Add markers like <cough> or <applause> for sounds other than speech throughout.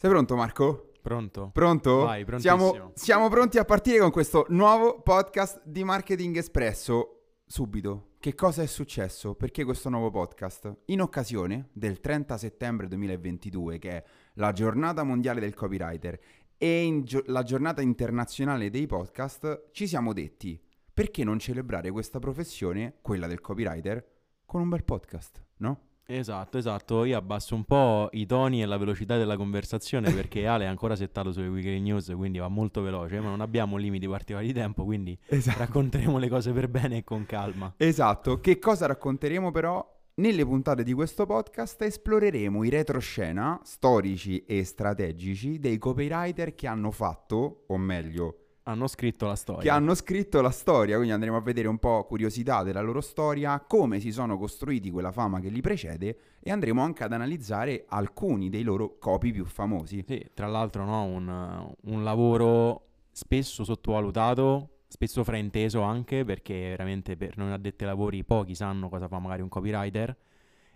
Sei pronto Marco? Pronto? Pronto? Vai. Siamo, siamo pronti a partire con questo nuovo podcast di Marketing Espresso. Subito, che cosa è successo? Perché questo nuovo podcast? In occasione del 30 settembre 2022, che è la giornata mondiale del copywriter, e in gio- la giornata internazionale dei podcast, ci siamo detti, perché non celebrare questa professione, quella del copywriter, con un bel podcast, no? Esatto, esatto. Io abbasso un po' i toni e la velocità della conversazione perché Ale è ancora settato sulle weekly news, quindi va molto veloce, ma non abbiamo limiti particolari di tempo, quindi <laughs> Esatto. racconteremo le cose per bene e con calma. Esatto, che cosa racconteremo però? Nelle puntate di questo podcast esploreremo i retroscena storici e strategici dei copywriter che hanno fatto, o meglio, Hanno scritto la storia. che hanno scritto la storia, quindi andremo a vedere un po' curiosità della loro storia, come si sono costruiti quella fama che li precede e andremo anche ad analizzare alcuni dei loro copy più famosi. Sì, tra l'altro no, un, un lavoro spesso sottovalutato, spesso frainteso anche perché veramente per noi addetti ai lavori pochi sanno cosa fa magari un copywriter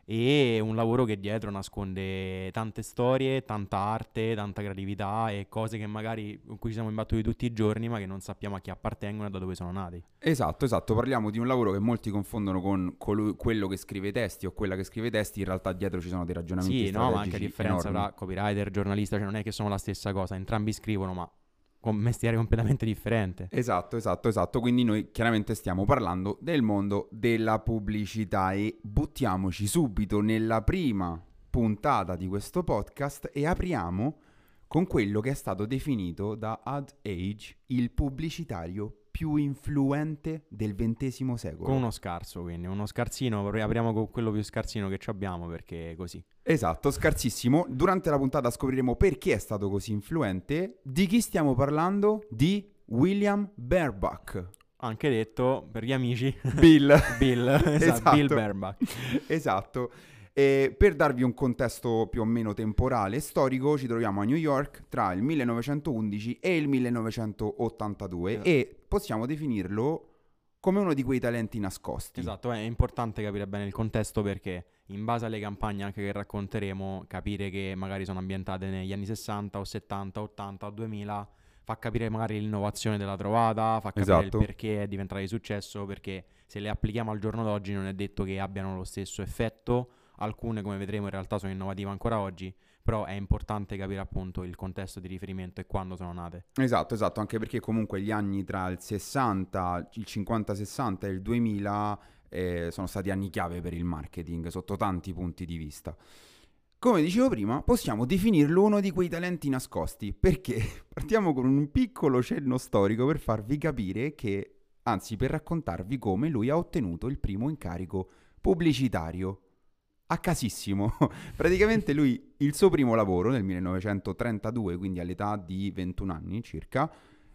e un lavoro che dietro nasconde tante storie, tanta arte, tanta creatività e cose che magari con cui ci siamo imbattuti tutti i giorni ma che non sappiamo a chi appartengono e da dove sono nati. Esatto, esatto, parliamo di un lavoro che molti confondono con colui- quello che scrive i testi o quella che scrive i testi, in realtà dietro ci sono dei ragionamenti Sì, no, ma anche a strategici differenza enormi. tra copywriter, giornalista, cioè non è che sono la stessa cosa, entrambi scrivono ma con mestiere completamente differente. Esatto, esatto, esatto. Quindi noi chiaramente stiamo parlando del mondo della pubblicità e buttiamoci subito nella prima puntata di questo podcast e apriamo con quello che è stato definito da Ad Age il pubblicitario più influente del XX secolo. Con uno scarso, quindi uno scarsino, apri- apriamo con quello più scarsino che ci abbiamo perché è così. Esatto, scarsissimo. Durante la puntata scopriremo perché è stato così influente. Di chi stiamo parlando? Di William Baerbock. Anche detto per gli amici Bill. <laughs> <laughs> Bill, esatto, Esatto. Bill Baerbock. esatto. E per darvi un contesto più o meno temporale e storico, ci troviamo a New York tra il 1911 e il 1982 Eh. e possiamo definirlo come uno di quei talenti nascosti. Esatto, è importante capire bene il contesto perché in base alle campagne anche che racconteremo, capire che magari sono ambientate negli anni 60 o 70, 80 o 2000 fa capire magari l'innovazione della trovata, fa capire Esatto. il perché è diventata di successo, perché se le applichiamo al giorno d'oggi non è detto che abbiano lo stesso effetto, alcune come vedremo in realtà sono innovative ancora oggi, però è importante capire appunto il contesto di riferimento e quando sono nate. Esatto, esatto, anche perché comunque gli anni tra il 60, il 50-60 e il 2000 eh, sono stati anni chiave per il marketing sotto tanti punti di vista. Come dicevo prima, possiamo definirlo uno di quei talenti nascosti, perché <laughs> partiamo con un piccolo cenno storico per farvi capire che, anzi per raccontarvi come lui ha ottenuto il primo incarico pubblicitario. A casissimo. <laughs> Praticamente lui, il suo primo lavoro nel 1932, quindi all'età di 21 anni circa,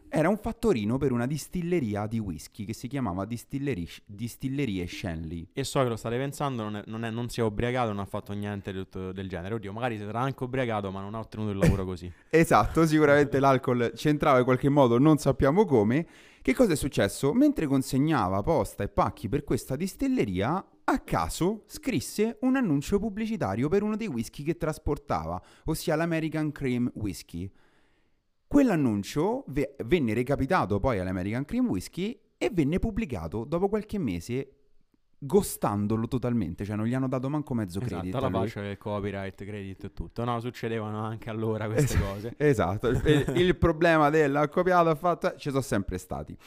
era un fattorino per una distilleria di whisky che si chiamava Distilleri- Distillerie Shanley. E so che lo state pensando, non, è- non è- non si è ubriacato, non ha fatto niente tutto del genere. Oddio, magari si sarà anche ubriacato, ma non ha ottenuto il lavoro così. <laughs> Esatto, sicuramente l'alcol c'entrava in qualche modo, non sappiamo come. Che cosa è successo? Mentre consegnava posta e pacchi per questa distilleria, a caso scrisse un annuncio pubblicitario per uno dei whisky che trasportava, ossia l'American Cream Whisky. Quell'annuncio ve- venne recapitato poi all'American Cream Whisky e venne pubblicato dopo qualche mese, ghostandolo totalmente, cioè non gli hanno dato manco mezzo credito. esatto, a alla lui. faccia del copyright, credit e tutto. No, succedevano anche allora <laughs> queste Es- cose. Esatto, il, il problema della copiata fatta ci sono sempre stati.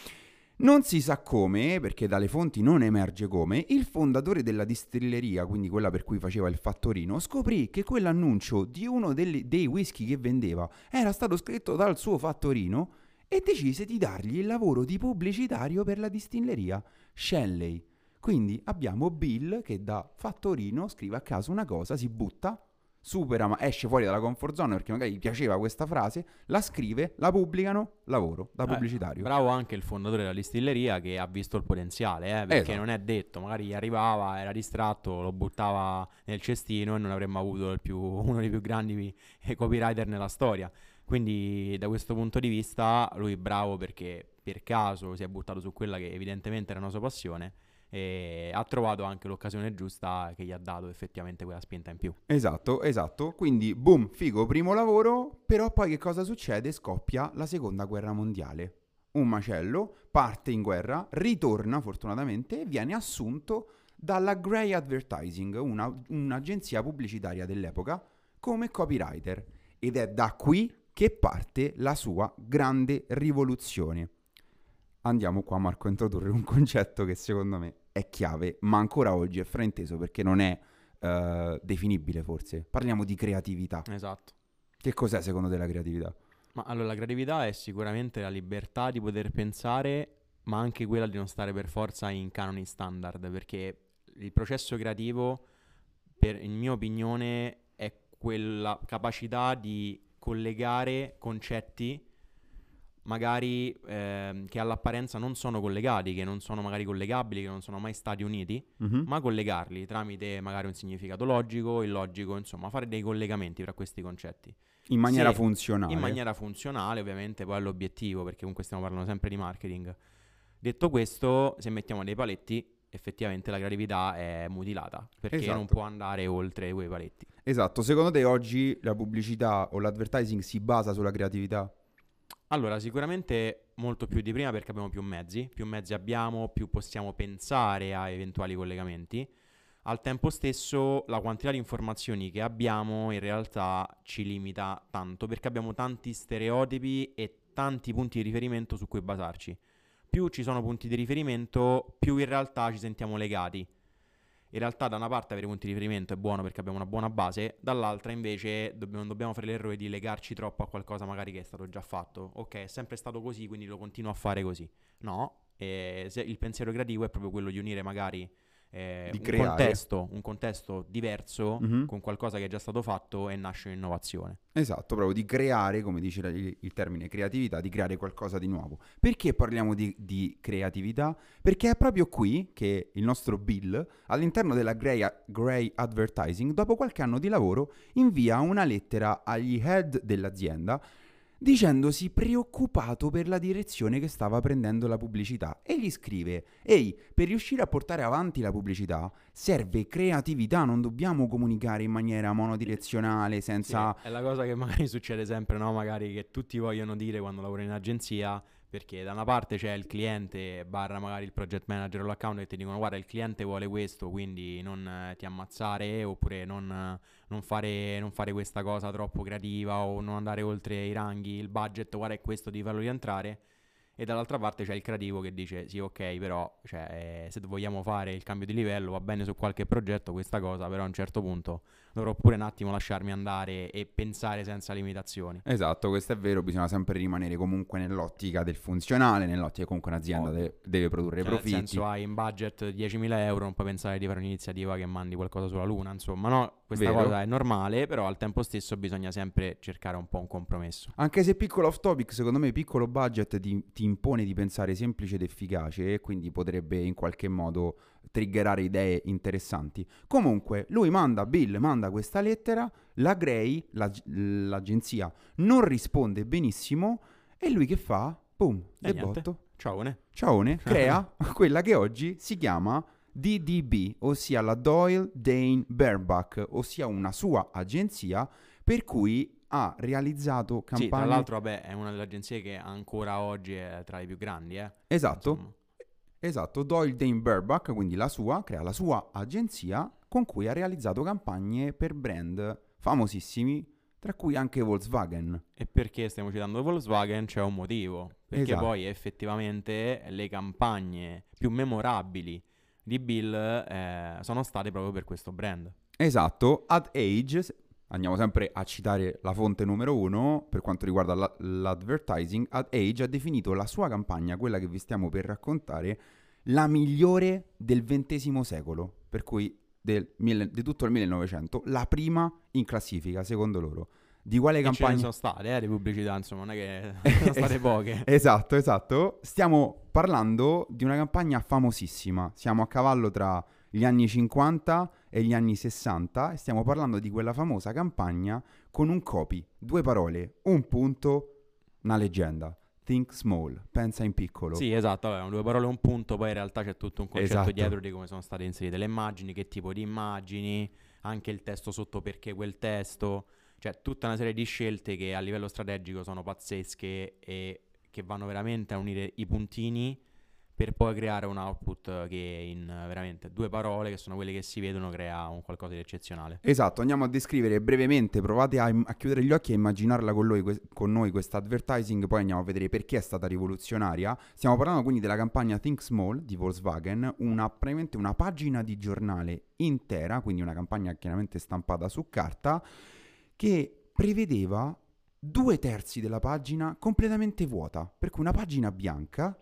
Non si sa come, perché dalle fonti non emerge come, il fondatore della distilleria, quindi quella per cui faceva il fattorino, scoprì che quell'annuncio di uno delle- dei whisky che vendeva era stato scritto dal suo fattorino e decise di dargli il lavoro di pubblicitario per la distilleria Shelley. Quindi abbiamo Bill che da fattorino scrive a caso una cosa, si butta, supera, ma esce fuori dalla comfort zone perché magari gli piaceva questa frase, la scrive, la pubblicano, lavoro da Eh, pubblicitario. bravo anche il fondatore della distilleria che ha visto il potenziale, eh, perché Esatto. non è detto, magari gli arrivava, era distratto, lo buttava nel cestino e non avremmo avuto il più- <laughs> uno dei più grandi <laughs> copywriter nella storia. Quindi da questo punto di vista lui bravo perché per caso si è buttato su quella che evidentemente era una sua passione e ha trovato anche l'occasione giusta che gli ha dato effettivamente quella spinta in più. Esatto, esatto. Quindi, boom, figo, primo lavoro, però poi che cosa succede? Scoppia la seconda guerra mondiale. Un macello parte in guerra, ritorna fortunatamente e viene assunto dalla Grey Advertising, una, un'agenzia pubblicitaria dell'epoca, come copywriter. Ed è da qui che parte la sua grande rivoluzione. Andiamo qua, Marco, a introdurre un <laughs> concetto che secondo me è chiave, ma ancora oggi è frainteso perché non è uh, definibile forse. Parliamo di creatività. Esatto. Che cos'è secondo te la creatività? Ma allora la creatività è sicuramente la libertà di poter pensare, ma anche quella di non stare per forza in canoni standard, perché il processo creativo, per, in mia opinione, è quella capacità di collegare concetti magari eh, che all'apparenza non sono collegati, che non sono magari collegabili, che non sono mai stati uniti, Mhm. ma collegarli tramite magari un significato logico, illogico, insomma, fare dei collegamenti tra questi concetti. In maniera Sì, funzionale. In maniera funzionale, ovviamente, poi è l'obiettivo, perché comunque stiamo parlando sempre di marketing. Detto questo, se mettiamo dei paletti, effettivamente la creatività è mutilata, perché non Esatto. può andare oltre quei paletti. Esatto, secondo te oggi la pubblicità o l'advertising si basa sulla creatività? Allora, sicuramente molto più di prima perché abbiamo più mezzi, più mezzi abbiamo, più possiamo pensare a eventuali collegamenti. Al tempo stesso la quantità di informazioni che abbiamo in realtà ci limita tanto perché abbiamo tanti stereotipi e tanti punti di riferimento su cui basarci. Più ci sono punti di riferimento, più in realtà ci sentiamo legati. In realtà da una parte avere punti di riferimento è buono perché abbiamo una buona base, dall'altra invece dobbiamo- non dobbiamo fare l'errore di legarci troppo a qualcosa magari che è stato già fatto. Ok, è sempre stato così, quindi lo continuo a fare così. No, eh, il pensiero creativo è proprio quello di unire magari eh, un, contesto, un contesto diverso Mhm. con qualcosa che è già stato fatto e nasce un'innovazione. Esatto, proprio di creare, come dice il, il termine creatività, di creare qualcosa di nuovo. Perché parliamo di, di creatività? Perché è proprio qui che il nostro Bill, all'interno della Grey, Grey Advertising, dopo qualche anno di lavoro, invia una lettera agli head dell'azienda dicendosi preoccupato per la direzione che stava prendendo la pubblicità e gli scrive ehi per riuscire a portare avanti la pubblicità serve creatività non dobbiamo comunicare in maniera monodirezionale senza Sì, è la cosa che magari succede sempre, no? Magari che tutti vogliono dire quando lavori in agenzia, perché da una parte c'è il cliente barra magari il project manager o l'account che ti dicono guarda il cliente vuole questo, quindi non eh, ti ammazzare oppure non, eh, non fare, non fare questa cosa troppo creativa o non andare oltre i ranghi, il budget, guarda è questo, devi farlo rientrare. E dall'altra parte c'è il creativo che dice sì ok però cioè, eh, se vogliamo fare il cambio di livello va bene su qualche progetto questa cosa però a un certo punto dovrò pure un attimo lasciarmi andare e pensare senza limitazioni. Esatto, questo è vero, bisogna sempre rimanere comunque nell'ottica del funzionale, nell'ottica comunque un'azienda Ovvio. de- deve produrre Cioè, nel profitti. senso hai in budget 10.000 euro, non puoi pensare di fare un'iniziativa che mandi qualcosa sulla luna, insomma no, questa Vero. cosa è normale, però al tempo stesso bisogna sempre cercare un po' un compromesso. Anche se piccolo off topic, secondo me piccolo budget ti, ti impone di pensare semplice ed efficace e quindi potrebbe in qualche modo triggerare idee interessanti. Comunque, lui manda, Bill manda questa lettera, la Gray, la- l'agenzia, non risponde benissimo e lui che fa? Boom, E debotto. Ciao, ne? Ciaone <laughs> crea quella che oggi si chiama DDB, ossia la Doyle Dane Baerback, ossia una sua agenzia per cui ha realizzato Sì, tra campagne... l'altro vabbè è una delle agenzie che ancora oggi è tra i più grandi, eh. esatto, Insomma. Esatto, Doyle Dane Baerback, quindi la sua, crea la sua agenzia con cui ha realizzato campagne per brand famosissimi, tra cui anche Volkswagen. E perché stiamo citando Volkswagen c'è un motivo, perché Esatto. poi effettivamente le campagne più memorabili di Bill eh, sono state proprio per questo brand. Esatto, Ad Age, andiamo sempre a citare la fonte numero uno per quanto riguarda la- l'advertising, Ad Age ha definito la sua campagna, quella che vi stiamo per raccontare, la migliore del XX secolo, per cui del di tutto il 1900, la prima in classifica, secondo loro. Di quale E ce ne campagna? sono state, eh, di pubblicità, insomma, non è che sono state <laughs> poche. Esatto, esatto. Stiamo parlando di una campagna famosissima. Siamo a cavallo tra gli anni 50 e gli anni 60 e stiamo parlando di quella famosa campagna con un copy, due parole, un punto, una leggenda. think small, pensa in piccolo. Sì, esatto, vabbè, due parole un punto, poi in realtà c'è tutto un concetto Esatto. dietro di come sono state inserite le immagini, che tipo di immagini, anche il testo sotto perché quel testo, cioè tutta una serie di scelte che a livello strategico sono pazzesche e che vanno veramente a unire i puntini per poi creare un output che in eh, veramente due parole, che sono quelle che si vedono, crea un qualcosa di eccezionale. Esatto, andiamo a descrivere brevemente, provate a, a chiudere gli occhi e immaginarla con, lui, que- con noi questa advertising, poi andiamo a vedere perché è stata rivoluzionaria. Stiamo parlando quindi della campagna Think Small di Volkswagen, una, praticamente una pagina di giornale intera, quindi una campagna chiaramente stampata su carta, che prevedeva due terzi della pagina completamente vuota, per cui una pagina bianca,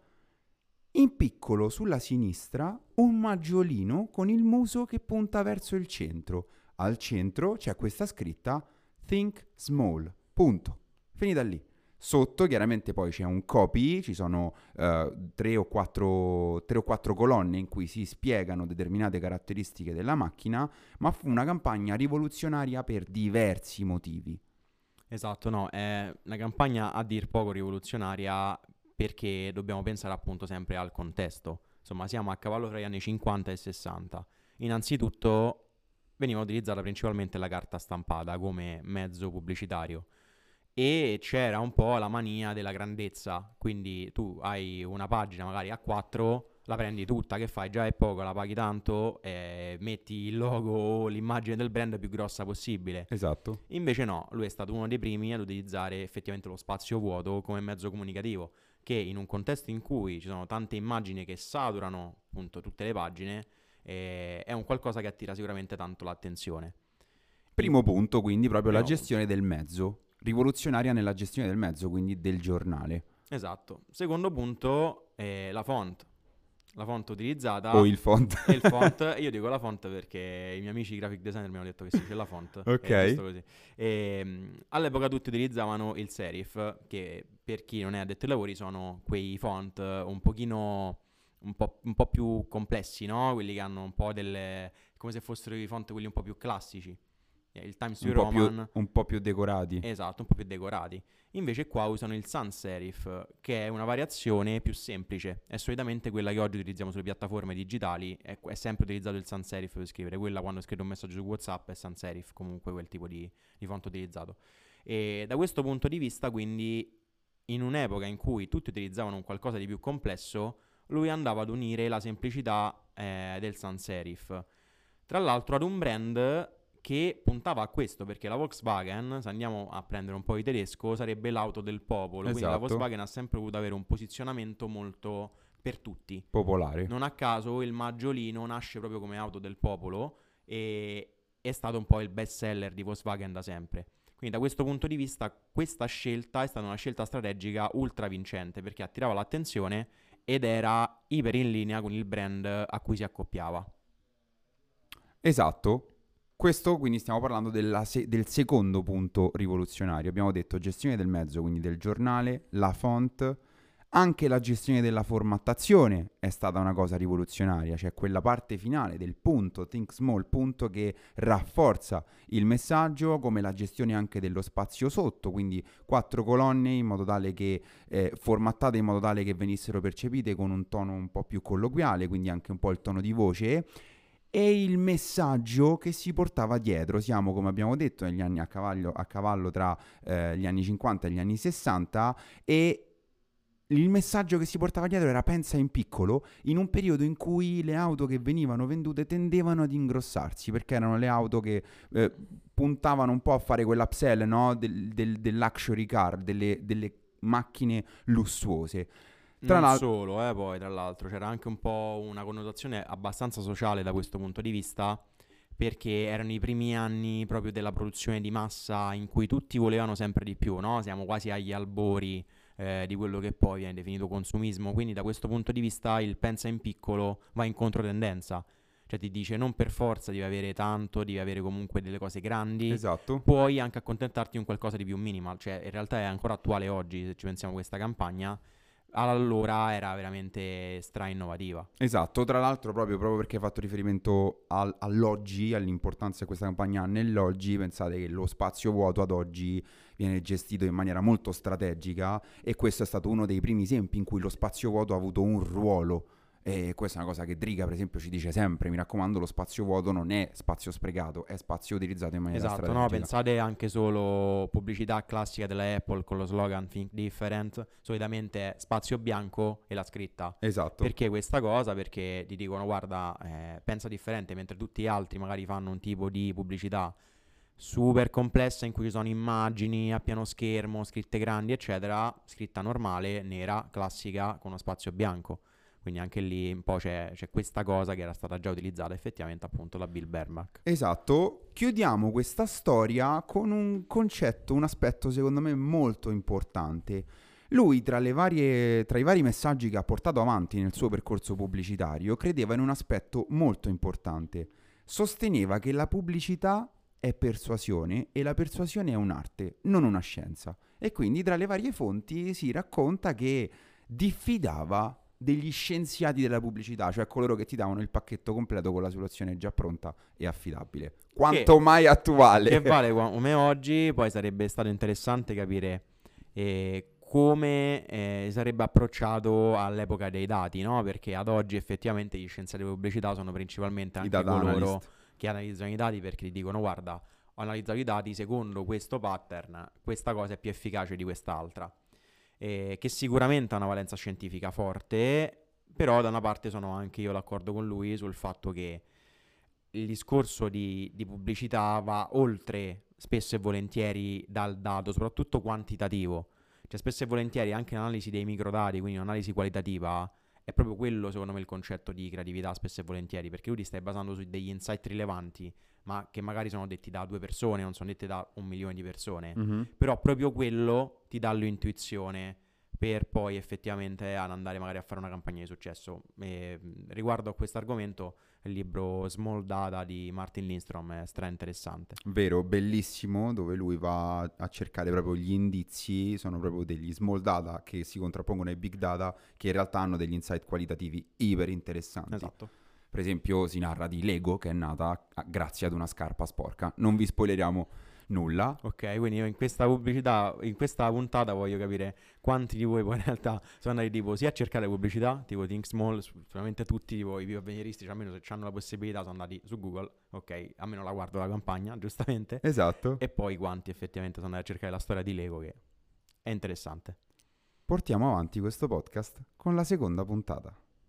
in piccolo sulla sinistra un maggiolino con il muso che punta verso il centro. Al centro c'è questa scritta Think Small. Punto. Finita lì. Sotto chiaramente poi c'è un copy, ci sono eh, tre, o quattro, tre o quattro colonne in cui si spiegano determinate caratteristiche della macchina, ma fu una campagna rivoluzionaria per diversi motivi. Esatto, no, è una campagna a dir poco rivoluzionaria perché dobbiamo pensare appunto sempre al contesto. Insomma, siamo a cavallo tra gli anni 50 e 60. Innanzitutto veniva utilizzata principalmente la carta stampata come mezzo pubblicitario e c'era un po' la mania della grandezza, quindi tu hai una pagina magari a 4, la prendi tutta, che fai? Già è poco, la paghi tanto, e metti il logo o l'immagine del brand più grossa possibile. Esatto. Invece no, lui è stato uno dei primi ad utilizzare effettivamente lo spazio vuoto come mezzo comunicativo, che in un contesto in cui ci sono tante immagini che saturano appunto tutte le pagine, eh, è un qualcosa che attira sicuramente tanto l'attenzione. Primo punto, quindi, proprio la Primo gestione del mezzo. Rivoluzionaria nella gestione del mezzo, quindi del giornale. Esatto. Secondo punto, eh, la font. La font utilizzata... O il font. e il font, <laughs> io dico la font perché i miei amici graphic designer mi hanno detto che si dice la font. Ok. è giusto così. E, all'epoca tutti utilizzavano il serif, che per chi non è addetto ai lavori sono quei font un pochino un po', un po' più complessi, no? Quelli che hanno un po' delle... come se fossero i font quelli un po' più classici. Eh, Il Times New po più, Roman... un po' più decorati. Esatto, un po' più decorati. Invece qua usano il sans serif, che è una variazione più semplice. È solitamente quella che oggi utilizziamo sulle piattaforme digitali. È, è sempre utilizzato il sans serif per scrivere. Quella quando scrivo un messaggio su WhatsApp è sans serif, comunque quel tipo di, di font utilizzato. E da questo punto di vista, quindi, in un'epoca in cui tutti utilizzavano un qualcosa di più complesso, lui andava ad unire la semplicità eh, del sans serif. Tra l'altro ad un brand che puntava a questo, perché la Volkswagen, se andiamo a prendere un po' di tedesco, sarebbe l'auto del popolo. Quindi la Esatto. Volkswagen ha sempre voluto avere un posizionamento molto per tutti. Popolare. Non a caso il Maggiolino nasce proprio come auto del popolo e è stato un po' il best seller di Volkswagen da sempre. Quindi da questo punto di vista questa scelta è stata una scelta strategica ultra vincente perché attirava l'attenzione ed era iper in linea con il brand a cui si accoppiava. Esatto. Questo quindi stiamo parlando se- del secondo punto rivoluzionario. Abbiamo detto gestione del mezzo, quindi del giornale, la font, anche la gestione della formattazione è stata una cosa rivoluzionaria, cioè quella parte finale del punto, think small, punto che rafforza il messaggio, come la gestione anche dello spazio sotto, quindi quattro colonne in modo tale che eh, formattate in modo tale che venissero percepite con un tono un po' più colloquiale, quindi anche un po' il tono di voce e il messaggio che si portava dietro. Siamo, come abbiamo detto, negli anni a cavallo, a cavallo tra eh, gli anni 50 e gli anni 60 e il messaggio che si portava dietro era pensa in piccolo, in un periodo in cui le auto che venivano vendute tendevano ad ingrossarsi, perché erano le auto che eh, puntavano un po' a fare quell'upsell no? del, del, del luxury car, delle, delle macchine lussuose. Tra non solo, eh, poi tra l'altro c'era anche un po' una connotazione abbastanza sociale da questo punto di vista, perché erano i primi anni proprio della produzione di massa in cui tutti volevano sempre di più, no? Siamo quasi agli albori eh, di quello che poi viene definito consumismo, quindi da questo punto di vista il pensa in piccolo va in controtendenza, cioè ti dice non per forza devi avere tanto, devi avere comunque delle cose grandi, Esatto. puoi anche accontentarti di un qualcosa di più minimal, cioè in realtà è ancora attuale oggi se ci pensiamo a questa campagna, allora era veramente stra innovativa. Esatto, tra l'altro proprio, proprio perché hai fatto riferimento al, all'oggi, all'importanza che questa campagna nell'oggi, pensate che lo spazio vuoto ad oggi viene gestito in maniera molto strategica e questo è stato uno dei primi esempi in cui lo spazio vuoto ha avuto un ruolo e questa è una cosa che Driga, per esempio, ci dice sempre: mi raccomando, lo spazio vuoto non è spazio sprecato, è spazio utilizzato in maniera esatto, strategica. no, pensate anche solo pubblicità classica della Apple con lo slogan Think Different, solitamente è spazio bianco e la scritta. Esatto. Perché questa cosa? Perché ti dicono guarda, eh, pensa differente, mentre tutti gli altri magari fanno un tipo di pubblicità super complessa in cui ci sono immagini a piano schermo, scritte grandi, eccetera, scritta normale, nera, classica, con uno spazio bianco. Quindi anche lì un po' c'è, c'è, questa cosa che era stata già utilizzata effettivamente appunto da Bill Bernbach. Esatto, chiudiamo questa storia con un concetto, un aspetto secondo me molto importante. Lui tra, varie, tra i vari messaggi che ha portato avanti nel suo percorso pubblicitario credeva in un aspetto molto importante. Sosteneva che la pubblicità è persuasione e la persuasione è un'arte, non una scienza. E quindi tra le varie fonti si racconta che diffidava degli scienziati della pubblicità, cioè coloro che ti davano il pacchetto completo con la soluzione già pronta e affidabile. Quanto che, mai attuale. Che vale <laughs> come oggi, poi sarebbe stato interessante capire eh, come eh, sarebbe approcciato all'epoca dei dati, no? Perché ad oggi effettivamente gli scienziati di pubblicità sono principalmente anche coloro analyst. che analizzano i dati perché ti dicono guarda, ho analizzato i dati secondo questo pattern, questa cosa è più efficace di quest'altra eh, che sicuramente ha una valenza scientifica forte, però da una parte sono anche io d'accordo con lui sul fatto che il discorso di, di pubblicità va oltre spesso e volentieri dal dato, soprattutto quantitativo. Cioè spesso e volentieri anche l'analisi dei microdati, quindi un'analisi qualitativa, è proprio quello secondo me il concetto di creatività spesso e volentieri, perché tu ti stai basando su degli insight rilevanti, ma che magari sono detti da due persone, non sono detti da un milione di persone, mm-hmm. però proprio quello ti dà l'intuizione per poi effettivamente andare magari a fare una campagna di successo. E, riguardo a questo argomento, il libro Small Data di Martin Lindstrom è stra interessante. Vero, bellissimo, dove lui va a cercare proprio gli indizi, sono proprio degli small data che si contrappongono ai big data, che in realtà hanno degli insight qualitativi iper interessanti. Esatto. Per esempio si narra di Lego che è nata grazie ad una scarpa sporca. Non vi spoileriamo nulla. Ok, quindi io in questa pubblicità, in questa puntata voglio capire quanti di voi poi in realtà sono andati tipo sia a cercare pubblicità, tipo Think Small, sicuramente tutti tipo, i più avveniristici, almeno se hanno la possibilità, sono andati su Google, ok, almeno la guardo la campagna, <laughs> giustamente. Esatto. E poi quanti effettivamente sono andati a cercare la storia di Lego che è interessante. Portiamo avanti questo podcast con la seconda puntata.